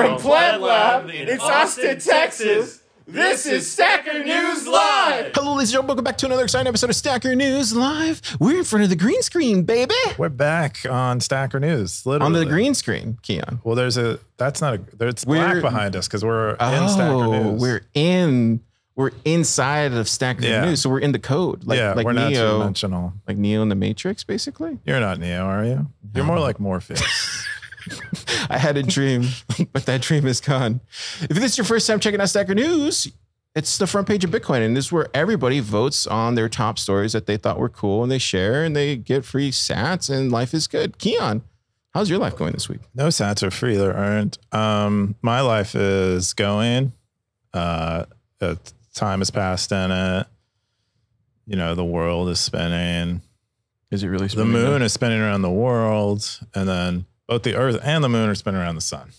From Pleb Lab in Austin, Texas, this is Stacker News Live. Hello, ladies and gentlemen. Welcome back to another exciting episode of Stacker News Live. We're in front of the green screen, baby. We're back on Stacker News. Literally. On the green screen, Keyan. Well, there's a that's not a there's We're- black behind us because we're in Stacker Oh, News. we're in. We're inside of Stacker Yeah. News, so we're in the code, like yeah, like we're not two Neo, dimensional. like Neo in the Matrix, basically. You're not Neo, are you? You're more like Morpheus. I had a dream, but that dream is gone. If this is your first time checking out Stacker News, it's the front page of Bitcoin, and this is where everybody votes on their top stories that they thought were cool, and they share, and they get free sats, and life is good. Keyan, how's your life going this week? no sats are free; they're earned. Um, my life is going. Uh, uh, time has passed in it. You know, the world is spinning. Is it really spinning? The moon is spinning around the world, and then both the Earth and the moon are spinning around the sun.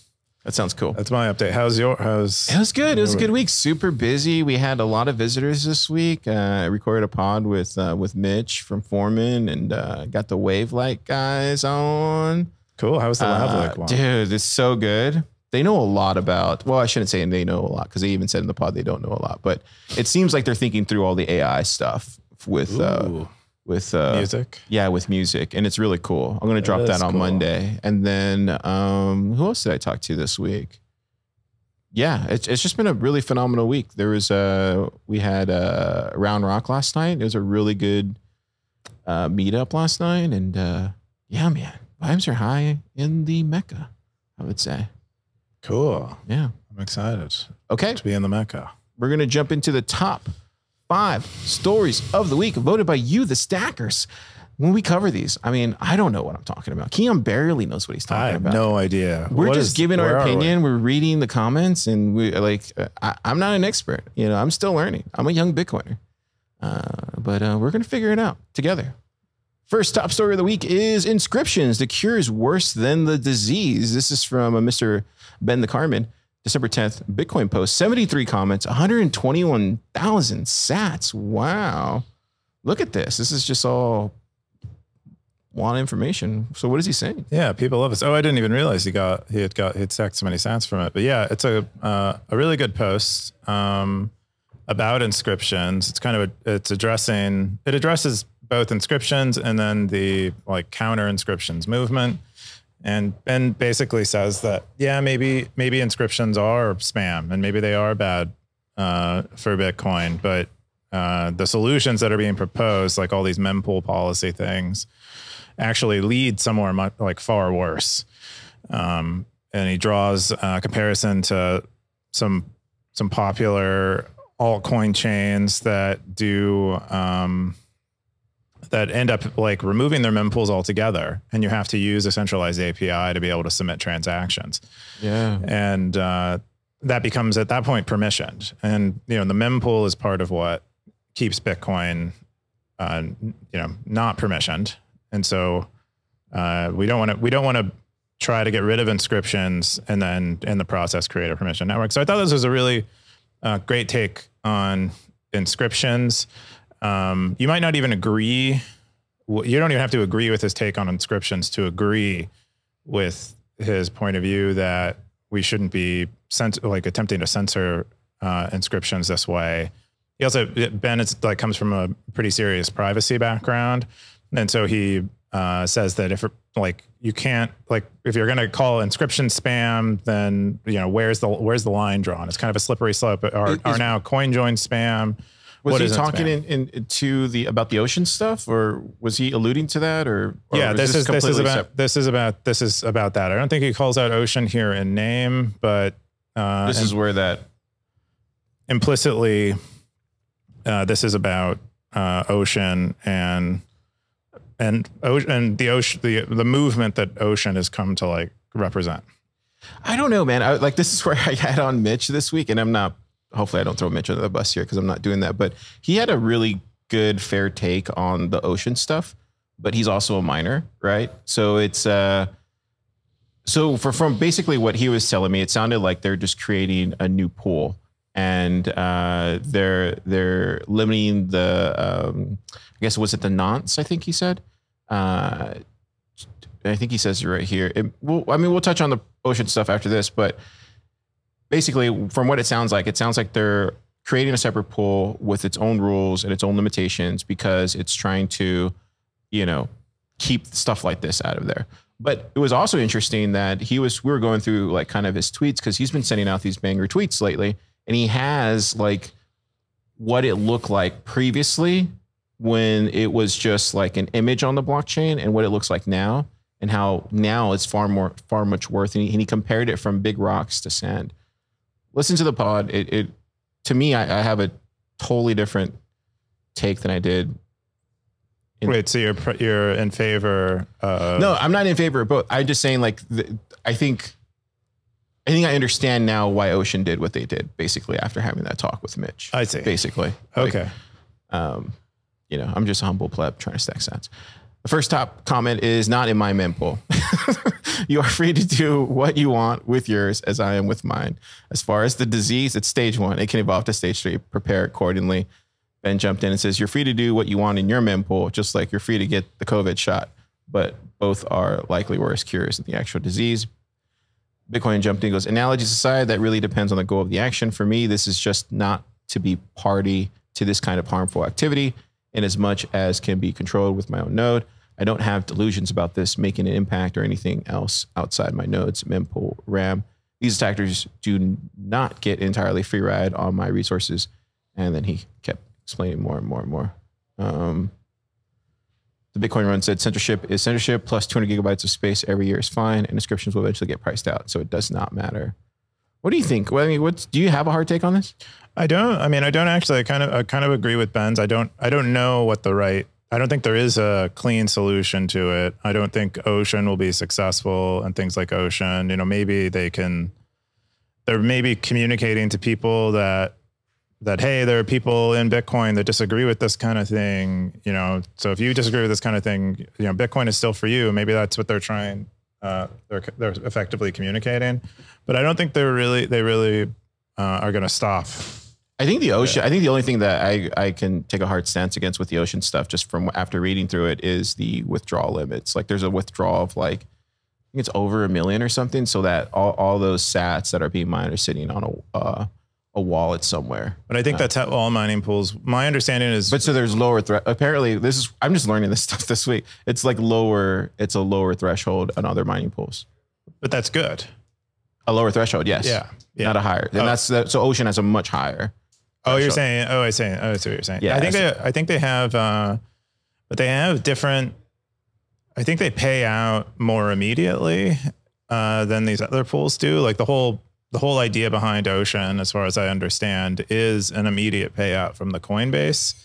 That sounds cool. That's my update. How's your? How's? It was good. It was a good week. Super busy. We had a lot of visitors this week. Uh, I recorded a pod with uh, with Mitch from Foreman and uh, got the Wavlake guys on. Cool. How's the lab Uh, one? Dude, it's so good. They know a lot about. Well, I shouldn't say they know a lot because they even said in the pod they don't know a lot. But it seems like they're thinking through all the AI stuff with uh, Ooh, with uh, music. yeah, with music, and it's really cool. I'm gonna drop is that on cool. Monday, and then um, who else did I talk to this week? Yeah, it's it's just been a really phenomenal week. There was a we had a Round Rock last night. It was a really good uh, meetup last night, and uh, yeah, man, vibes are high in the Mecca. I would say, Cool. yeah. I'm excited Okay, to be in the Mecca. we're going to jump into the top five stories of the week voted by you, the stackers. When we cover these, I mean, I don't know what I'm talking about. Keyan barely knows what he's talking I have about. no idea. We're What just is- giving our are we? opinion. We're reading the comments, and we like. uh, I, I'm not an expert. You know, I'm still learning. I'm a young Bitcoiner, uh, but uh, we're gonna figure it out together. First top story of the week is inscriptions. The cure is worse than the disease. This is from uh, Mr. benthecarman, December 10th. Bitcoin post, 73 comments, 121,000 sats. Wow, look at this. This is just all want information. So what is he saying? Yeah, people love us. Oh, I didn't even realize he got he had got he had stacked so many sats from it. But yeah, it's a uh, a really good post um, about inscriptions. It's kind of a, it's addressing it addresses both inscriptions and then the like counter inscriptions movement. And Ben basically says that yeah, maybe maybe inscriptions are spam and maybe they are bad uh, for Bitcoin, but uh, the solutions that are being proposed, like all these mempool policy things, actually lead somewhere much, like far worse. Um, and he draws a comparison to some some popular altcoin chains that do um, that end up like removing their mempools altogether, and you have to use a centralized API to be able to submit transactions Yeah. and uh, that becomes at that point permissioned. And you know, the mempool is part of what keeps Bitcoin, uh, you know, not permissioned. And so uh, we don't want to we don't want to try to get rid of inscriptions and then in the process create a permission network. So I thought this was a really uh, great take on inscriptions. Um, you might not even agree. You don't even have to agree with his take on inscriptions to agree with his point of view that we shouldn't be like attempting to censor uh, inscriptions this way. He also Ben is like comes from a pretty serious privacy background, and so he uh, says that if like you can't like if you're going to call inscription spam, then you know where's the where's the line drawn? It's kind of a slippery slope. Are, are now coin join spam? Was What he talking in, in to the about the ocean stuff, or was he alluding to that, or, or yeah, was this, is this is about sep- this is about this is about that. I don't think he calls out ocean here in name, but uh, this is where that implicitly uh, this is about uh, ocean and and ocean and the ocean the the movement that ocean has come to like represent. I don't know, man. I, like this is where I had on Mitch this week, and I'm not. Hopefully, I don't throw Mitch under the bus here because I'm not doing that. But he had a really good, fair take on the ocean stuff. But he's also a miner, right? So it's uh, so for from basically what he was telling me, it sounded like they're just creating a new pool, and uh, they're they're limiting the um, I guess was it the nonce? I think he said. Uh, I think he says it right here. It, well, I mean, we'll touch on the ocean stuff after this, but basically, from what it sounds like, it sounds like they're creating a separate pool with its own rules and its own limitations because it's trying to, you know, keep stuff like this out of there. But it was also interesting that he was, we were going through like kind of his tweets because he's been sending out these banger tweets lately. And he has like what it looked like previously when it was just like an image on the blockchain and what it looks like now and how now it's far more, far much worth. And he, and he compared it from big rocks to sand. Listen to the pod. It, it to me, I, I have a totally different take than I did in- Wait, so you're you're in favor of No, I'm not in favor of both. I'm just saying, like, the, I think, I think I understand now why Ocean did what they did, basically after having that talk with Mitch. I see. Basically, Like, Okay. um, you know, I'm just a humble pleb trying to stack stats. The first top comment is not in my mempool. you are free to do what you want with yours, as I am with mine. As far as the disease, it's stage one. It can evolve to stage three. Prepare accordingly. Ben jumped in and says, You're free to do what you want in your mempool, just like you're free to get the COVID shot, but both are likely worse cures than the actual disease. Bitcoin jumped in and goes, Analogies aside, that really depends on the goal of the action. For me, this is just not to be party to this kind of harmful activity in as much as can be controlled with my own node. I don't have delusions about this making an impact or anything else outside my nodes, mempool, RAM. These attackers do not get entirely free ride on my resources. And then he kept explaining more and more and more. Um, the Bitcoin run said censorship is censorship plus 200 gigabytes of space every year is fine, and inscriptions will eventually get priced out. So it does not matter. What do you think? Well, I mean, what's, do you have a hard take on this? I don't. I mean, I don't actually. I kind of, I kind of agree with Ben's. I don't. I don't know what the right. I don't think there is a clean solution to it. I don't think Ocean will be successful and things like Ocean. You know, maybe they can. They're maybe communicating to people that that hey, there are people in Bitcoin that disagree with this kind of thing. You know, so if you disagree with this kind of thing, you know, Bitcoin is still for you. Maybe that's what they're trying. Uh, they're they're effectively communicating, but I don't think they're really they really uh, are going to stop I think the ocean. I think the only thing that I I can take a hard stance against with the ocean stuff, just from after reading through it, is the withdrawal limits. Like, there's a withdrawal of like, I think it's over a million or something, so that all, all those Sats that are being mined are sitting on a uh, a wallet somewhere. But I think that's how all mining pools. My understanding is, But so there's lower threat. Apparently, this is. I'm just learning this stuff this week. It's like lower. It's a lower threshold on other mining pools. but that's good. A lower threshold, yes. Yeah, yeah. Not a higher. And Oh. that's the, so. Ocean has a much higher. Oh, you're saying. Oh, I see. Oh, I see what you're saying. Yeah, I think I they. I think they have. uh But they have different. I think they pay out more immediately uh, than these other pools do. Like the whole the whole idea behind Ocean, as far as I understand, is an immediate payout from the Coinbase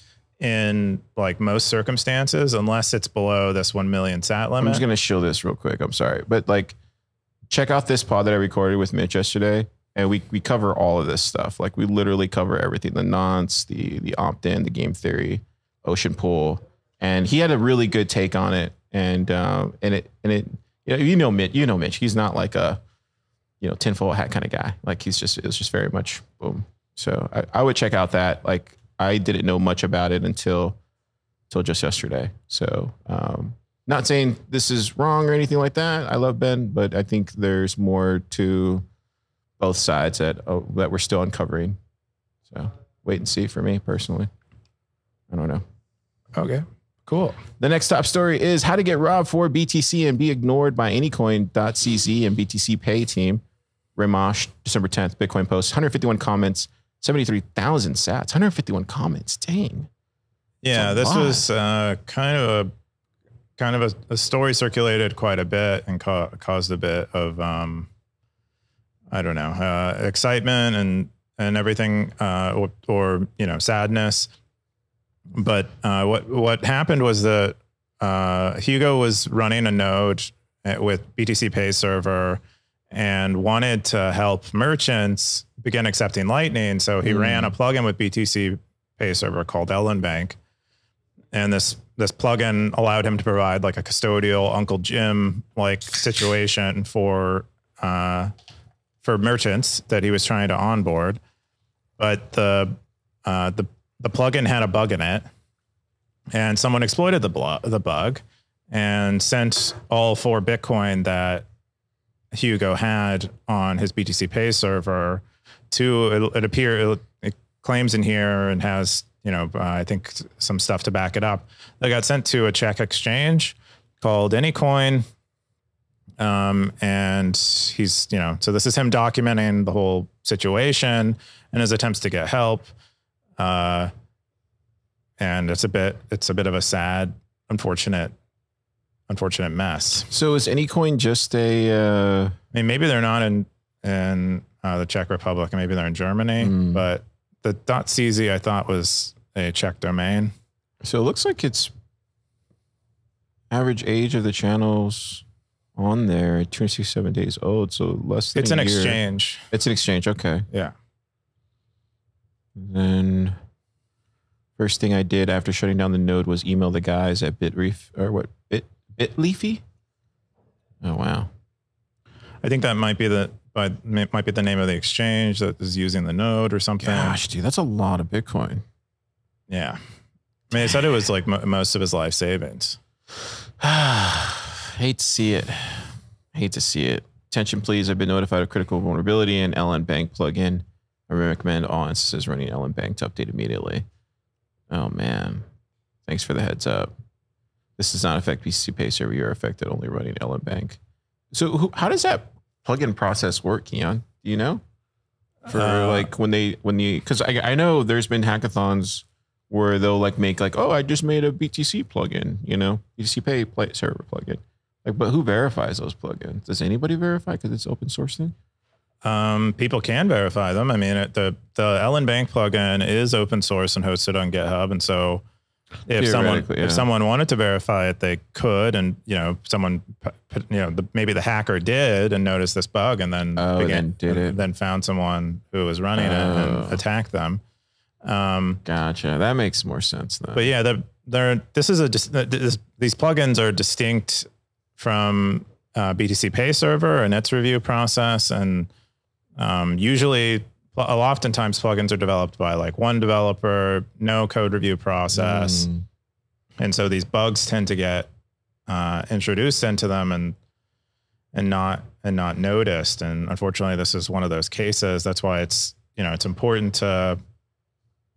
in like most circumstances, unless it's below this one million sat limit. I'm just gonna show this real quick. I'm sorry, but like, check out this pod that I recorded with Mitch yesterday, and we we cover all of this stuff. Like, we literally cover everything: the nonce, the the opt-in, the game theory, ocean pool, and he had a really good take on it. And um, and it and it, you know, you know Mitch, you know Mitch. He's not like a you know tinfoil hat kind of guy. Like he's just it's just very much boom. So I, I would check out that. Like I didn't know much about it until until just yesterday. So um, not saying this is wrong or anything like that. I love Ben, but I think there's more to both sides that oh, that we're still uncovering. So wait and see for me personally. I don't know. okay, cool. The next top story is how to get robbed for BTC and be ignored by anycoin.cz and BTC Pay team. Rimash, December 10th, Bitcoin post, 151 comments, 73,000 sats, 151 comments. Dang. Yeah, this lot. was uh, kind of a kind of a, a story circulated quite a bit and ca- caused a bit of um, I don't know uh, excitement and and everything uh, or, or you know sadness. But uh, what what happened was that uh, Hugo was running a node uh, with BTC Pay server and wanted to help merchants begin accepting Lightning. So he Mm. ran a plugin with BTC Pay server called LN Bank, and this this plugin allowed him to provide like a custodial Uncle Jim like situation for uh, for merchants that he was trying to onboard. But the uh, the the plugin had a bug in it, and someone exploited the blo- the bug and sent all four Bitcoin that Hugo had on his BTC Pay server to it, it appear it, it claims in here and has you know uh, I think some stuff to back it up. They got sent to a Czech exchange called Anycoin. Um, and he's, you know, so this is him documenting the whole situation and his attempts to get help. Uh, and it's a bit, it's a bit of a sad, unfortunate, unfortunate mess. So is Anycoin just a? Uh, I mean, maybe they're not in in uh, the Czech Republic, and maybe they're in Germany. Mm. But the .cz I thought was a Czech domain. so it looks like it's average age of the channels on there 267 days old. So less than It's an year. exchange. It's an exchange. Okay. Yeah. Then first thing I did after shutting down the node was email the guys at Bitreef or what Bit Bitleafy. Oh wow. I think that might be the but might be the name of the exchange that is using the node or something. Gosh, dude, that's a lot of Bitcoin. Yeah. I mean, he said it was like mo- most of his life savings. Hate to see it. Hate to see it. Attention, please. I've been notified of critical vulnerability in LN Bank plugin. I recommend all instances running LN Bank to update immediately. Oh man. Thanks for the heads up. This does not affect BTC Pay server. You're affected only running LN Bank. So who, how does that plugin process work, Keyan? Do you know? For Uh, like when they when the because I, I know there's been hackathons where they'll like make like oh I just made a BTC plugin, you know, BTC Pay play server plugin. Like, but who verifies those plugins? Does anybody verify because it's open source thing? Um, people can verify them. I mean, it, the the LN Bank plugin is open source and hosted on GitHub, and so if someone yeah. if someone wanted to verify it, they could. And you know, someone you know the, maybe the hacker did and noticed this bug, and then Oh, then did it. then found someone who was running it and Oh. attacked them. Um, Gotcha. That makes more sense then. but yeah, they're, they're, this is a this, these plugins are distinct from uh, BTC Pay Server and its review process, and um, usually, oftentimes, plugins are developed by like one developer, no code review process, Mm. and so these bugs tend to get uh, introduced into them and and not and not noticed. And unfortunately, this is one of those cases. That's why it's you know it's important to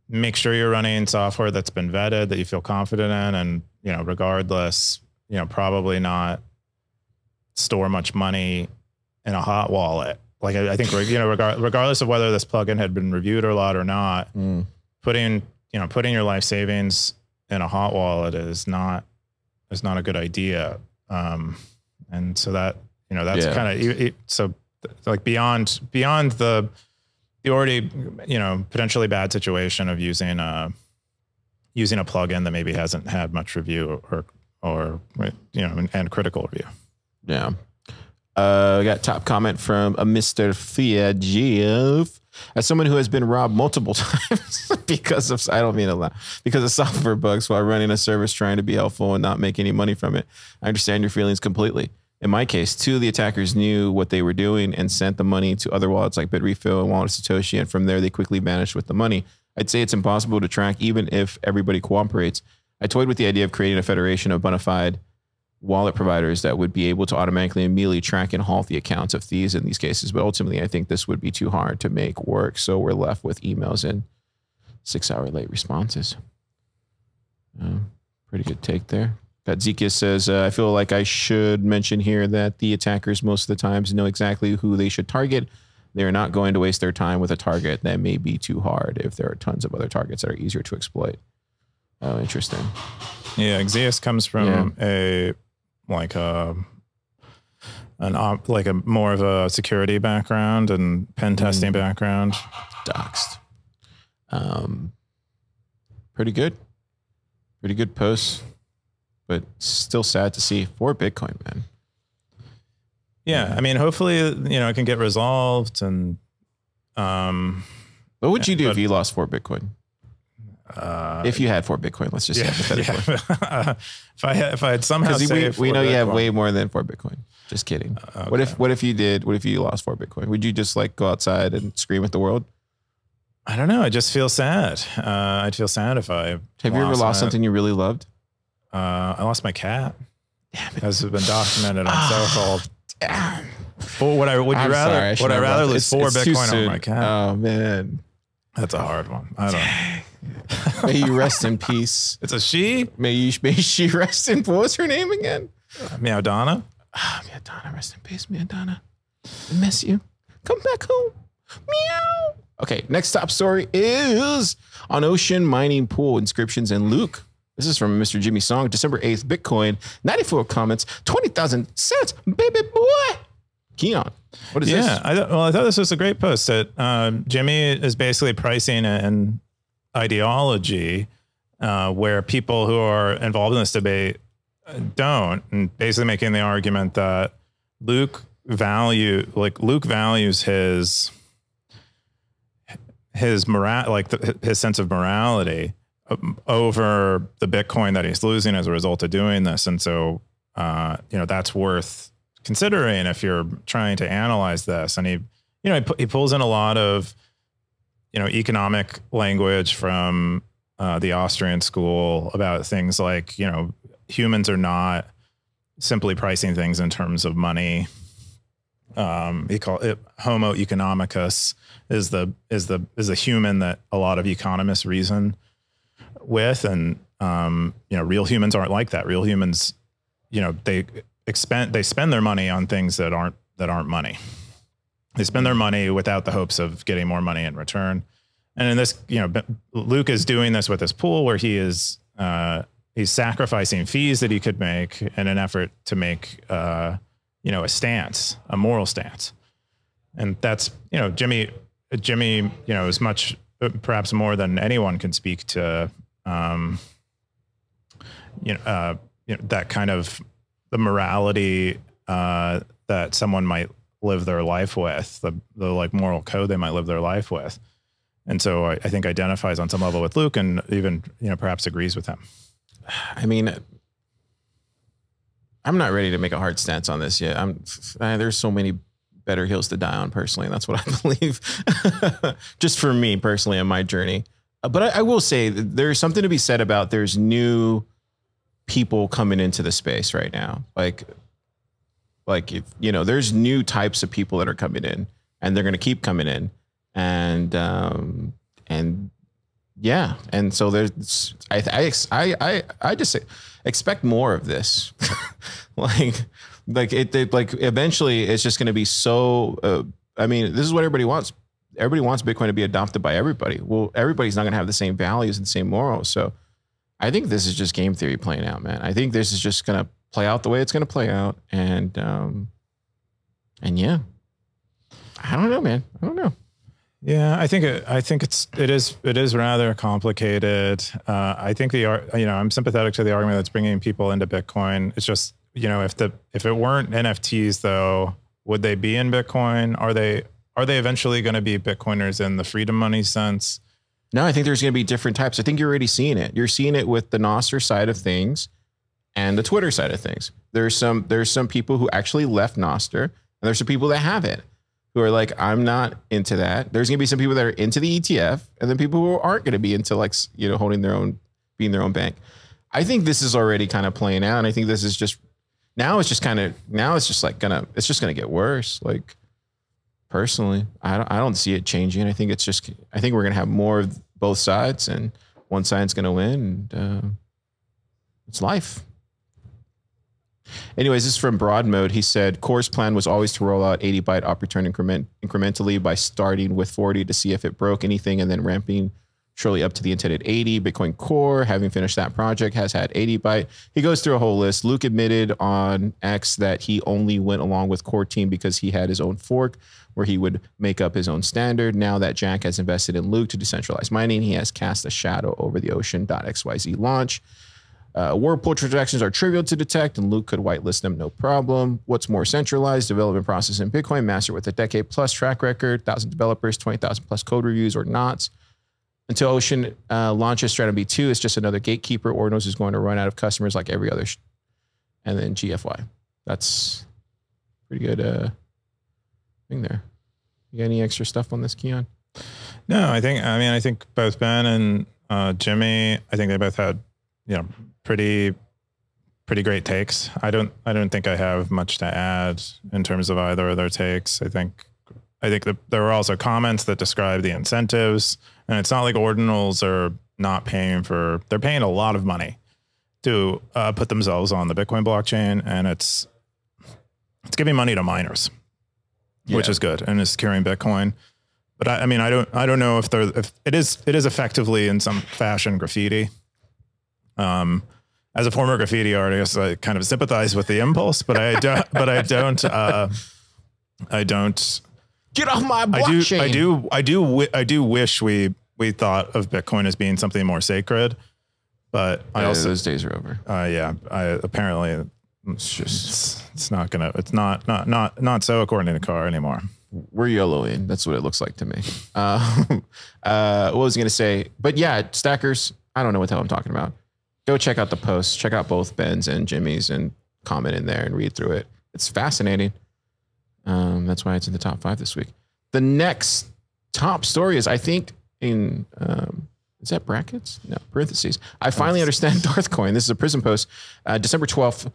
make sure you're running software that's been vetted that you feel confident in, and you know regardless, you know probably not store much money in a hot wallet. Like I, I think you know regard, regardless of whether this plugin had been reviewed or lot or not, Mm. putting you know putting your life savings in a hot wallet is not is not a good idea um and so that you know that's Yeah. kind of so like beyond beyond the the already you know potentially bad situation of using a using a plugin that maybe hasn't had much review or or you know and, and critical review Yeah. Uh, we got top comment from a Mr. Fiajev. As someone who has been robbed multiple times because of, I don't mean a lot because of software bugs while running a service trying to be helpful and not make any money from it, I understand your feelings completely. In my case, two of the attackers knew what they were doing and sent the money to other wallets like Bitrefill and Wallet Satoshi, and from there they quickly vanished with the money. I'd say it's impossible to track even if everybody cooperates. I toyed with the idea of creating a federation of bona fide wallet providers that would be able to automatically and immediately track and halt the accounts of thieves in these cases. But ultimately, I think this would be too hard to make work. So we're left with emails and six hour late responses. Uh, pretty good take there. Got ekzyis says, uh, I feel like I should mention here that the attackers most of the times know exactly who they should target. They're not going to waste their time with a target that may be too hard if there are tons of other targets that are easier to exploit. Oh, interesting. yeah ekzyis comes from a like a an op, like a more of a security background and pen testing background doxed. Um, pretty good, pretty good posts, but still sad to see for Bitcoin, man. Yeah, I mean, hopefully, you know, it can get resolved, and um, What would you do but- if you lost four Bitcoin? Uh, If you had four Bitcoin, let's just say yeah, hypothetically. yeah. if I had, if I had somehow we, we know you have way more than four Bitcoin. Just kidding. Uh, What if what if you did? What if you lost four Bitcoin? Would you just like go outside and scream at the world? I don't know. I just feel sad. Uh, I'd feel sad if I Have you ever lost that. something you really loved? Uh, I lost my cat. Damn it. As has been documented on several Well, would I would you I'm rather sorry, I would I rather lose it's- four it's Bitcoin? Oh my god, Oh man. that's a hard one. I don't. May you rest in peace. It's a she, May you may she rest in what was her name again? Meow Donna. Ah, Mia Donna, rest in peace, Mia Donna. I miss you. Come back home. Meow. Okay, next top story is on Ocean Mining Pool inscriptions and Luke. This is from Mr. Jimmy Song, December 8th, Bitcoin, 94 comments, 20,000 cents, baby boy. Keyan, what is Yeah, this? I th- well, I thought this was a great post. That um, Jimmy is basically pricing an ideology uh, where people who are involved in this debate uh, don't, and basically making the argument that Luke value, like Luke values his his moral, like the, his sense of morality um, over the Bitcoin that he's losing as a result of doing this, and so uh, you know that's worth considering if you're trying to analyze this. And he, you know, he, pu- he pulls in a lot of, you know, economic language from uh, the Austrian school about things like, you know, humans are not simply pricing things in terms of money. Um, he call it Homo economicus is the is the is the human that a lot of economists reason with, and um, you know, real humans aren't like that. Real humans, you know, they expend they spend their money on things that aren't that aren't money. They spend their money without the hopes of getting more money in return. And in this, you know, Luke is doing this with his pool where he is uh, he's sacrificing fees that he could make in an effort to make uh, you know a stance, a moral stance. And that's you know Jimmy Jimmy you know as much perhaps more than anyone can speak to um, you know uh, you know that kind of the morality uh, that someone might live their life with, the the like moral code they might live their life with, and so I, I think identifies on some level with Luke, and even you know perhaps agrees with him. I mean, I'm not ready to make a hard stance on this yet. I'm uh, there's so many better hills to die on personally, and that's what I believe. Just for me personally in my journey, Uh, but I, I will say there's something to be said about there's new people coming into the space right now. Like, like if you know, there's new types of people that are coming in, and they're going to keep coming in, and um, and yeah, and so there's I I I I, just expect more of this, like like it, it like eventually it's just going to be so. Uh, I mean, this is what everybody wants. Everybody wants Bitcoin to be adopted by everybody. Well, everybody's not going to have the same values and the same morals. So, I think this is just game theory playing out, man. I think this is just going to play out the way it's going to play out, and um, and yeah, I don't know, man. I don't know. Yeah, I think it, I think it's it is it is rather complicated. Uh, I think the you know I'm sympathetic to the argument that's bringing people into Bitcoin. It's just you know if the if it weren't NFTs though, would they be in Bitcoin? Are they are they eventually going to be Bitcoiners in the freedom money sense? No, I think there's going to be different types. I think you're already seeing it. You're seeing it with the Nostr side of things and the Twitter side of things. There's some there's some people who actually left Nostr, and there's some people that have it who are like, I'm not into that. There's going to be some people that are into the ETF, and then people who aren't going to be into like you know holding their own, being their own bank. I think this is already kind of playing out, and I think this is just now it's just kind of now it's just like gonna it's just gonna get worse. Like personally, I don't I don't see it changing. I think it's just I think we're gonna have more of both sides, and one side's gonna win. And uh, it's life. Anyways, this is from Broad Mode. He said, Core's plan was always to roll out 80 byte op return increment incrementally by starting with 40 to see if it broke anything and then ramping surely up to the intended 80. Bitcoin Core, having finished that project, has had 80 byte. He goes through a whole list. Luke admitted on X that he only went along with Core Team because he had his own fork where he would make up his own standard. Now that Jack has invested in Luke to decentralize mining, he has cast a shadow over the Ocean.xyz launch. Uh, Whirlpool transactions are trivial to detect, and Luke could whitelist them no problem. What's more centralized? Development process in Bitcoin, master with a decade plus track record, thousand developers, twenty thousand plus code reviews or not. Until Ocean uh, launches Stratum V2, it's just another gatekeeper. Ordinals is going to run out of customers like every other. Sh- and then GFY. That's pretty good uh, thing there. You got any extra stuff on this, Keyan? No, I think I mean I think both Ben and uh, Jimmy, I think they both had you know pretty pretty great takes. I don't I don't think I have much to add in terms of either of their takes. I think I think that there were also comments that describe the incentives, and it's not like ordinals are not paying for. They're paying a lot of money to uh, put themselves on the Bitcoin blockchain, and it's it's giving money to miners, which is good, and it's securing Bitcoin. But I, I mean, I don't I don't know if there if it is it is effectively in some fashion graffiti. Um, as a former graffiti artist, I kind of sympathize with the impulse, but I don't. but I don't. Uh, I don't. Get off my blockchain. I do. I do. I do. I do wish we we thought of Bitcoin as being something more sacred. But I Uh, also, those days are over. uh, yeah, I apparently it's just it's, not gonna. It's not not not not so according to Car anymore. We're yellowing. That's what it looks like to me. Uh, uh, what was I going to say? But yeah, stackers. I don't know what the hell I'm talking about. Go check out the posts. Check out both Ben's and Jimmy's and comment in there and read through it. It's fascinating. Um, that's why it's in the top five this week. The next top story is, I think, in um, is that brackets? No, parentheses. I finally understand Darth Coin. This is a prison post, uh, December 12th.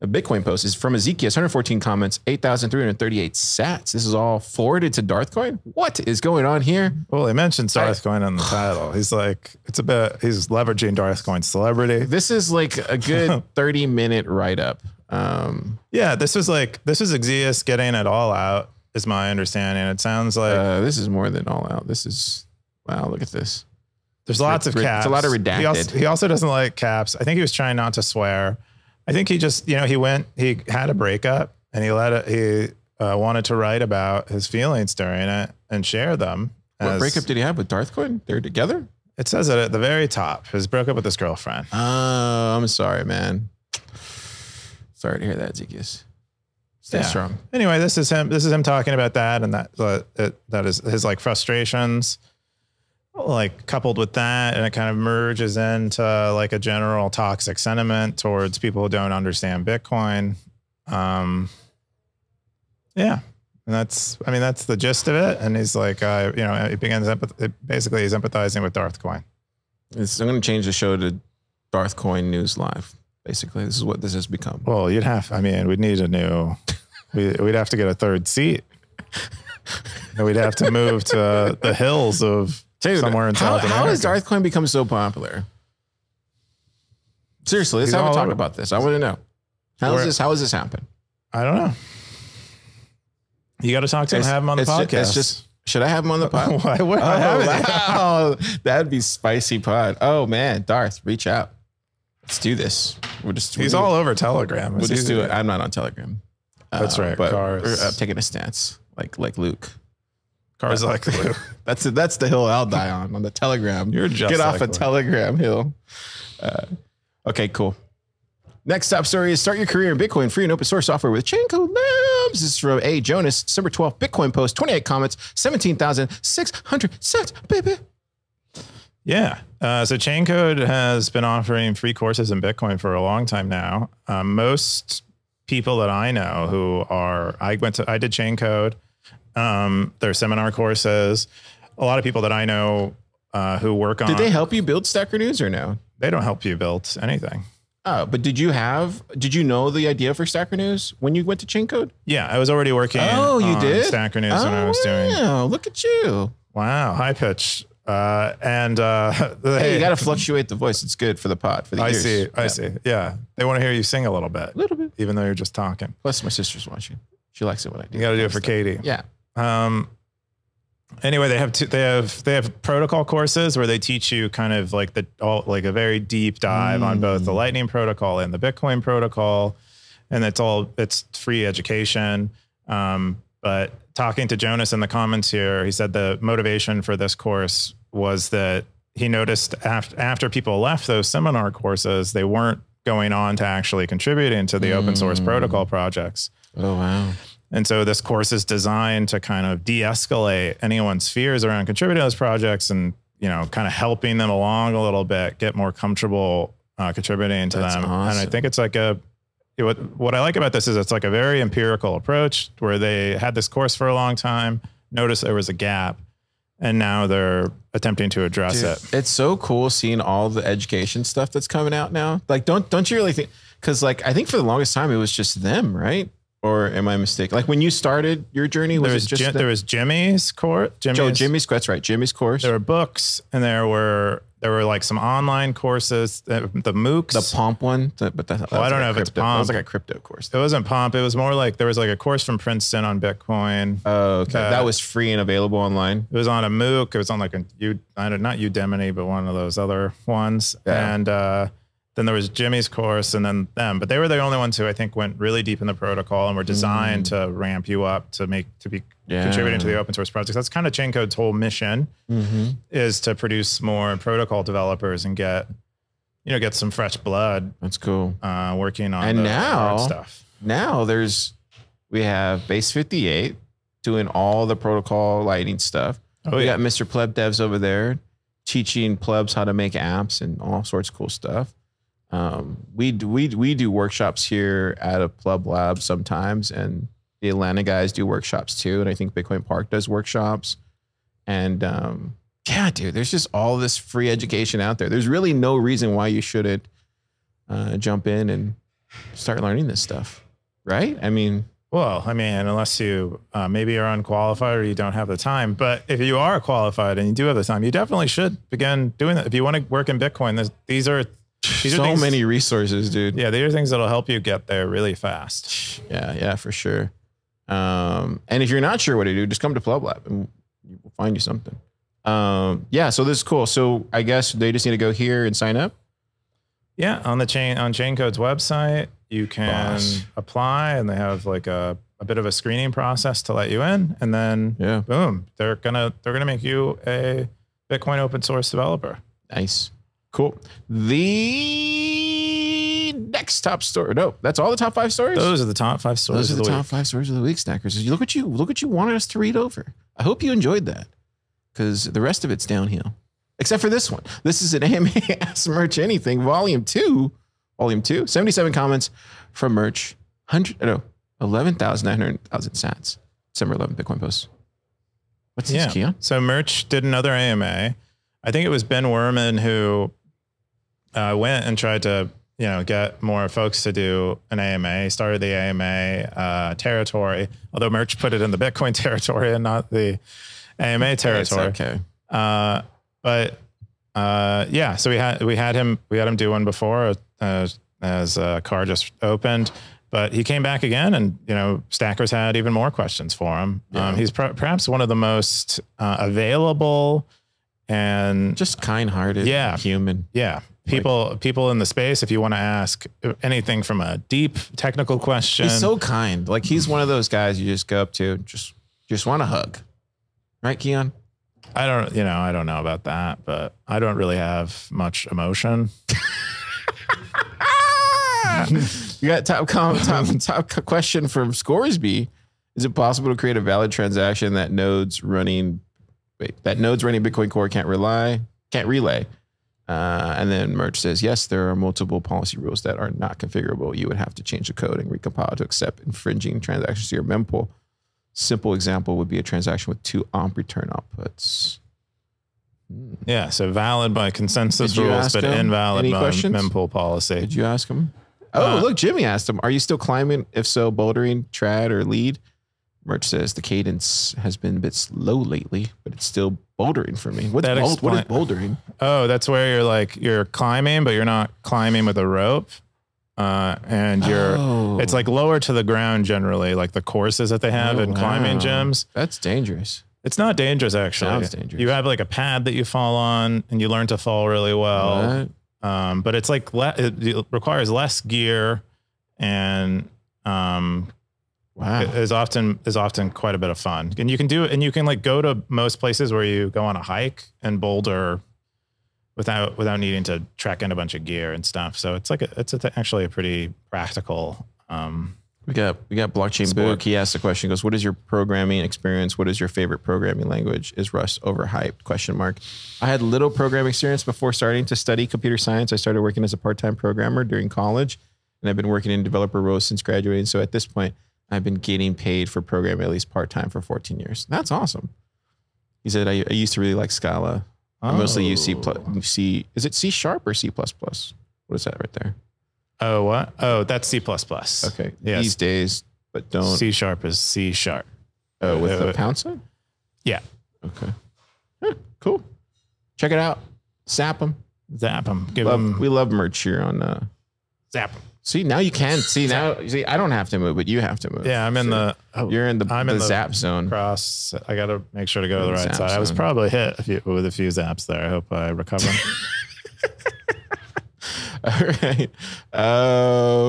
A Bitcoin post is from Ezekiel, 114 comments, 8,338 sats. This is all forwarded to Darthcoin. What is going on here? Well, he mentions Darthcoin on the title. He's like, it's a bit. He's leveraging Darthcoin's celebrity. This is like a good 30 minute write up. Um, Yeah, this is like this is ekzyis getting it all out, is my understanding. It sounds like uh, this is more than all out. This is, wow, look at this. there's lots of caps. it's a lot of He redacted. also, he also doesn't like caps. I think he was trying not to swear. I think he just, you know, he went, he had a breakup and he let it, he uh, wanted to write about his feelings during it and share them. What as- breakup did he have with Darthcoin? They're together? it says it at the very top. His broke up with his girlfriend. Oh, I'm sorry, man. Sorry to hear that, ekzyis. Stay Yeah. strong. anyway, this is him. This is him talking about that, and that that, it, that is his like frustrations, like coupled with that, and it kind of merges into like a general toxic sentiment towards people who don't understand Bitcoin. Um, yeah, and that's I mean that's the gist of it. And he's like, uh, you know, he begins empath- it basically he's empathizing with Darthcoin. It's, I'm going to change the show to darth coin News Live. Basically, this is what this has become. Well, you'd have. I mean, we'd need a new. We, we'd have to get a third seat. And we'd have to move to the hills of Dude, somewhere in how, South how has America. Darthcoin become so popular? Seriously, let's He's have a all talk over- about this. I want to know. How Where- does this? How has this happened? I don't know. You got to talk to him. It's- Have him on the it's ju- podcast. it's just. Should I have him on the pod? Why would I Oh, have it? wow. That'd be spicy pod. Oh man, Darth, reach out. Let's do this. We'll just He's we'll, all over Telegram. We'll It's just easy do it. I'm not on Telegram. That's right. But Car we're uh, taking a stance, like like Luke. Cars like Lou. That's the, that's the hill I'll die on on the Telegram. You're just get off like a Luke. Telegram hill. Uh, okay, cool. Next top story is start your career in Bitcoin free and open source software with Chaincode Labs. This is from A. Jonas, December 12th, Bitcoin post, 28 comments, 17,600 cents, baby. Yeah. Uh, so Chaincode has been offering free courses in Bitcoin for a long time now. Um, most people that I know who are, I went to, I did Chaincode. Um, their seminar courses. A lot of people that I know uh, who work on. Did they help you build Stacker News or no? They don't help you build anything. Oh, but did you have, did you know the idea for Stacker News when you went to Chain Code? Yeah, I was already working. Oh, you on did? Stacker News when I was doing. Wow, look at you. Wow, high pitch. Uh, and uh, Hey, you got to fluctuate the voice. It's good for the pod, for the I ears. see. I Yeah. see. Yeah, they want to hear you sing a little bit, A little bit. even though you're just talking. Plus, my sister's watching. She likes it when I do. You got to do it for stuff. Katie. Yeah. Um, anyway, they have two, they have they have protocol courses where they teach you kind of like the all like a very deep dive on both the Mm. Lightning protocol and the Bitcoin protocol, and it's all it's free education. Um, but talking to Jonas in the comments here, he said the motivation for this course was that he noticed after after people left those seminar courses, they weren't going on to actually contributing to the open source Mm. protocol projects. Oh, wow. And so this course is designed to kind of de-escalate anyone's fears around contributing to those projects and, you know, kind of helping them along a little bit, get more comfortable uh, contributing to That's them. And I think it's like a, what, what I like about this is it's like a very empirical approach where they had this course for a long time, noticed there was a gap, and now they're attempting to address Dude, it. It's so cool seeing all the education stuff that's coming out now. Like, don't don't you really think? Because like I think for the longest time it was just them, right? Or am I mistaken? Like when you started your journey, was There it was just Jim, them? there was Jimmy's course. Jimmy's, Joe Jimmy's that's right. Jimmy's course. There were books, and there were there were like some online courses. The, the MOOCs. the Pomp one, the- but that, that Well, I don't like know if it's crypto- It was like a crypto course. it wasn't Pomp. It was more like there was like a course from Princeton on Bitcoin. Oh, okay. Uh, that was free and available online. It was on a MOOC. It was on like a U, I don't, not Udemy, but one of those other ones. Yeah. And uh, then there was Jimmy's course, and then them. But they were the only ones who I think went really deep in the protocol and were designed to ramp you up to make to be Mm. Yeah. contributing to the open source projects. That's kind of Chaincode's whole mission Mm-hmm. is to produce more protocol developers and get you know get some fresh blood That's cool. uh, working on And the now- stuff. Now there's we have Base 58 doing all the protocol lighting stuff. Oh we yeah, got Mr. Pleb Devs over there teaching plebs how to make apps and all sorts of cool stuff. Um, we do, we we do workshops here at a Pleb Lab sometimes, and the Atlanta guys do workshops too. And I think Bitcoin Park does workshops. And um, yeah, dude, there's just all this free education out there. There's really no reason why you shouldn't uh, jump in and start learning this stuff, right? I mean, Well, I mean, unless you uh, maybe you're unqualified or you don't have the time, but if you are qualified and you do have the time, you definitely should begin doing that. If you want to work in Bitcoin, this, these are these so things- many resources, dude. Yeah, these are things that'll help you get there really fast. Yeah, yeah, for sure. Um, and if you're not sure what to do, just come to Pleb Lab and we'll find you something. Um, yeah, so this is cool. So I guess they just need to go here and sign up. Yeah, on the chain on Chaincode's website, you can Boss. apply, and they have like a, a bit of a screening process to let you in, and then Yeah, boom, they're gonna they're gonna make you a Bitcoin open source developer. nice, cool. The next top story. No, that's all the top five stories. Those are the top five stories Those are of the, the, top week. five stories of the week, Stackers. You Look what you look what you wanted us to read over. I hope you enjoyed that because the rest of it's downhill, except for this one. This is an AMA Ask Murch Anything, Volume Two, Volume Two. Seventy-seven comments from Murch. Hundred no, eleven thousand nine hundred thousand sats. December 11 Bitcoin post. What's Yeah. this, Keyan? So Murch did another AMA. I think it was Ben Werman who uh, went and tried to, you know, get more folks to do an AMA. Started the AMA uh, territory, although Murch put it in the Bitcoin territory and not the AMA It's territory. okay. Uh, but uh, yeah, so we had we had him we had him do one before uh, as uh, car just opened, but he came back again, and you know Stackers had even more questions for him. Yeah. Um, he's per- perhaps one of the most uh, available and Just kind-hearted, Yeah. human. yeah people people in the space. If you want to ask anything from a deep technical question, He's so kind. Like he's one of those guys you just go up to, just just want to hug, right, Keyan? I don't you know I don't know about that, but I don't really have much emotion. you got top com, top top question from Scoresby. Is it possible to create a valid transaction that nodes running wait, that nodes running Bitcoin Core can't rely can't relay? Uh, and then Murch says yes, there are multiple policy rules that are not configurable. You would have to change the code and recompile to accept infringing transactions to your mempool. Simple example would be a transaction with two OP return outputs. Yeah, so valid by consensus rules, but invalid by questions? mempool policy. Did you ask him? Oh, Uh, look, Jimmy asked him, Are you still climbing? If so, bouldering, trad, or lead? Murch says the cadence has been a bit slow lately, but it's still bouldering for me. What's That bold, what is explain- bouldering? Oh, that's where you're like you're climbing, but you're not climbing with a rope, uh, and you're. Oh, It's like lower to the ground generally, like the courses that they have Oh, in climbing wow. gyms. that's dangerous. It's not dangerous actually. Sounds dangerous. You have like a pad that you fall on, and you learn to fall really well. Um, but it's like le- it, it requires less gear, and um, Wow. is often is often quite a bit of fun. And you can do it, and you can like go to most places where you go on a hike and boulder without without needing to track in a bunch of gear and stuff. So it's like a, it's a, actually a pretty practical. Um, We got we got blockchain Sport. book. He asked the question. Goes, what is your programming experience? What is your favorite programming language? Is Rust overhyped? Question mark. I had little programming experience before starting to study computer science. I started working as a part time programmer during college, and I've been working in developer roles since graduating. So at this point, I've been getting paid for programming at least part time for 14 years. That's awesome. He said I, I used to really like Scala. I mostly use C plus. C is it C sharp or C plus plus? What is that right there? Oh, what? Oh, that's C plus plus. Okay. Yes. These days, but don't. C sharp is C sharp. oh, with the uh, pound sign? Yeah. Okay. Huh, cool. Check it out. Zap them. Zap them. Give Love, them. we love Murch here on. Uh, Zap them. see, now you can. See, now, see, I don't have to move, but you have to move. Yeah, I'm in the. Oh, You're in the, I'm the in the zap zone. cross. I got to make sure to go to the right Zap side. I was zone. probably hit a few, with a few zaps there. I hope I recover. All right.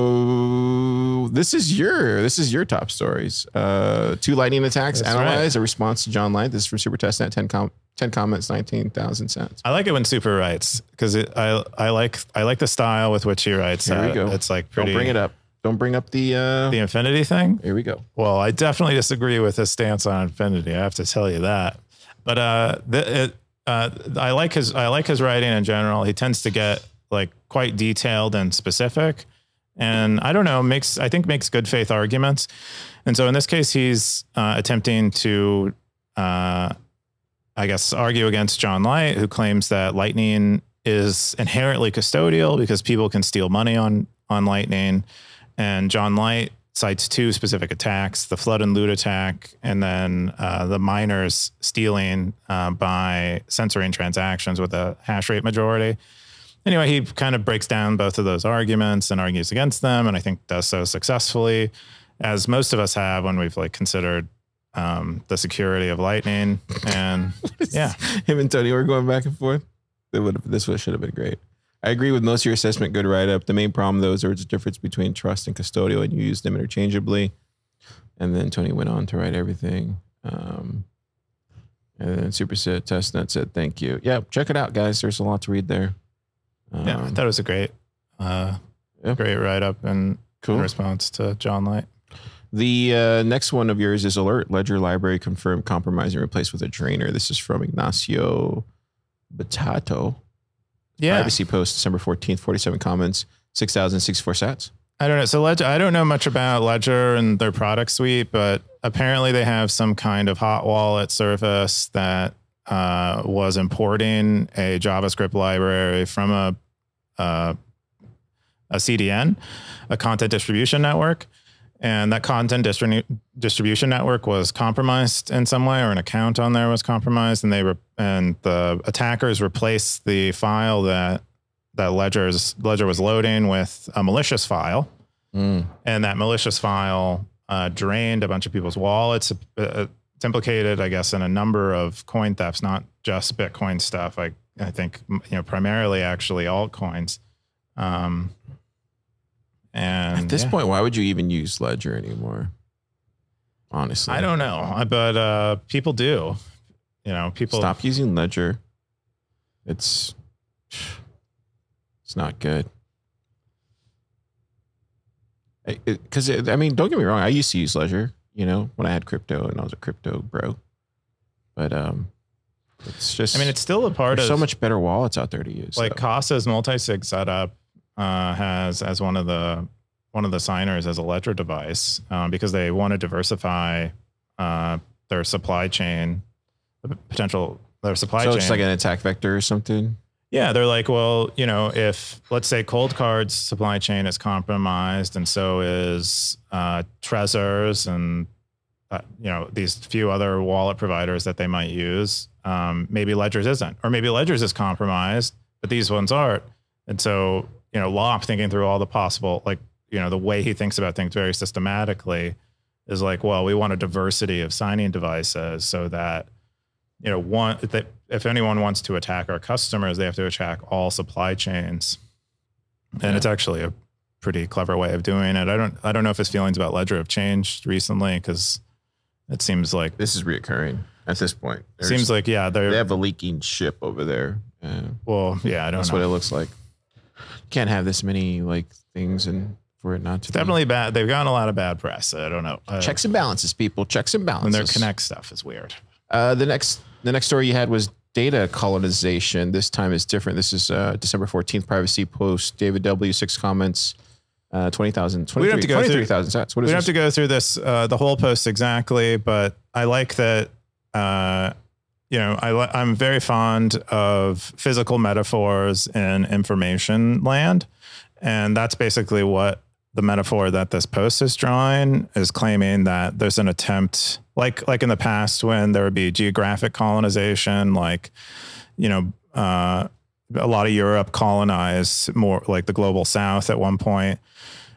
Uh, this is your this is your top stories. Uh, two lightning attacks That's analyzed. A response to John Light. This is from Super Testnet. 10, com- 10 comments, nineteen thousand cents. I like it when Super writes because I I like I like the style with which he writes. Here we go. It's like pretty. Don't bring it up. Don't bring up the. Uh, The Infinity thing. here we go. Well, I definitely disagree with his stance on Infinity. I have to tell you that. But uh, the, it, uh, I like his I like his writing in general. He tends to get like quite detailed and specific, and I don't know makes I think makes good faith arguments. And so in this case, he's uh, attempting to, uh, I guess, argue against John Light, who claims that Lightning is inherently custodial because people can steal money on on Lightning. And John Light cites two specific attacks: the flood and loot attack, and then uh, the miners stealing uh, by censoring transactions with a hash rate majority. Anyway, he kind of breaks down both of those arguments and argues against them, and I think does so successfully, as most of us have when we've like considered um, the security of Lightning. And yeah, Him and Tony were going back and forth. It would have, this would should have been great. I agree with most of your assessment. Good write up. The main problem though is there was a difference between trust and custodial, and you use them interchangeably. And then Tony went on to write everything. Um, and then Superset Testnet said, "Thank you." Yeah, check it out, guys. There's a lot to read there. Um, yeah, I thought it was a great, uh, Yeah. great write up and cool. response to John Light. The uh, next one of yours is alert. Ledger library confirmed compromise and replaced with a drainer. This is from Ignacio Batato. Yeah, Privacy post December 14th, 47 comments, 6,064 sats. I don't know. So Ledger, I don't know much about Ledger and their product suite, but apparently they have some kind of hot wallet service that uh, was importing a JavaScript library from a uh, a CDN, a content distribution network, and that content distri- distribution network was compromised in some way, or an account on there was compromised, and they re- and the attackers replaced the file that that Ledger's Ledger was loading with a malicious file, and that malicious file uh, drained a bunch of people's wallets. Uh, it's implicated, I guess, in a number of coin thefts, not just Bitcoin stuff. I I think you know primarily actually altcoins. Um, and At this yeah. point, why would you even use Ledger anymore? Honestly, I don't know, but uh, people do. You know, people Stop using Ledger. It's it's not good. Because I mean, don't get me wrong. I used to use Ledger. You know, when I had crypto and I was a crypto bro. But um, it's just. I mean, it's still a part there's of so much better wallets out there to use. like though. Casa's multi-sig setup uh, has as one of the one of the signers as a ledger device um, because they want to diversify uh, their supply chain, the potential their supply so chain. it's like an attack vector or something. Yeah, they're like, well, you know, if let's say Coldcard's supply chain is compromised, and so is uh, Trezor's, and uh, you know these few other wallet providers that they might use. Um, maybe Ledger's isn't, or maybe Ledger's is compromised, but these ones aren't. And so, you know, Lopp thinking through all the possible, like, you know, the way he thinks about things very systematically is like, well, we want a diversity of signing devices so that you know, one that if anyone wants to attack our customers, they have to attack all supply chains. And Yeah. it's actually a pretty clever way of doing it. I don't I don't know if his feelings about Ledger have changed recently because it seems like This is reoccurring at this point. it seems like yeah, they're have a leaking ship over there. Uh, well, yeah, I don't know. that's know. what it looks like. Can't have this many like things and for it not to definitely bad. They've gotten a lot of bad press. I don't know. Uh, checks and balances, people. Checks and balances. And their connect stuff is weird. Uh, the next the next story you had was data colonization. This time is different. This is uh, December 14th privacy post. David W. Six comments. Uh, 20,000, We don't have to go through- 23,000 sats. What we don't this? have to go through this uh, the whole post exactly, but I like that. Uh, you know, I I'm very fond of physical metaphors in information land, And that's basically what the metaphor that this post is drawing is claiming that there's an attempt, like like in the past when there would be geographic colonization, like you know, uh, a lot of Europe colonized more like the global South at one point.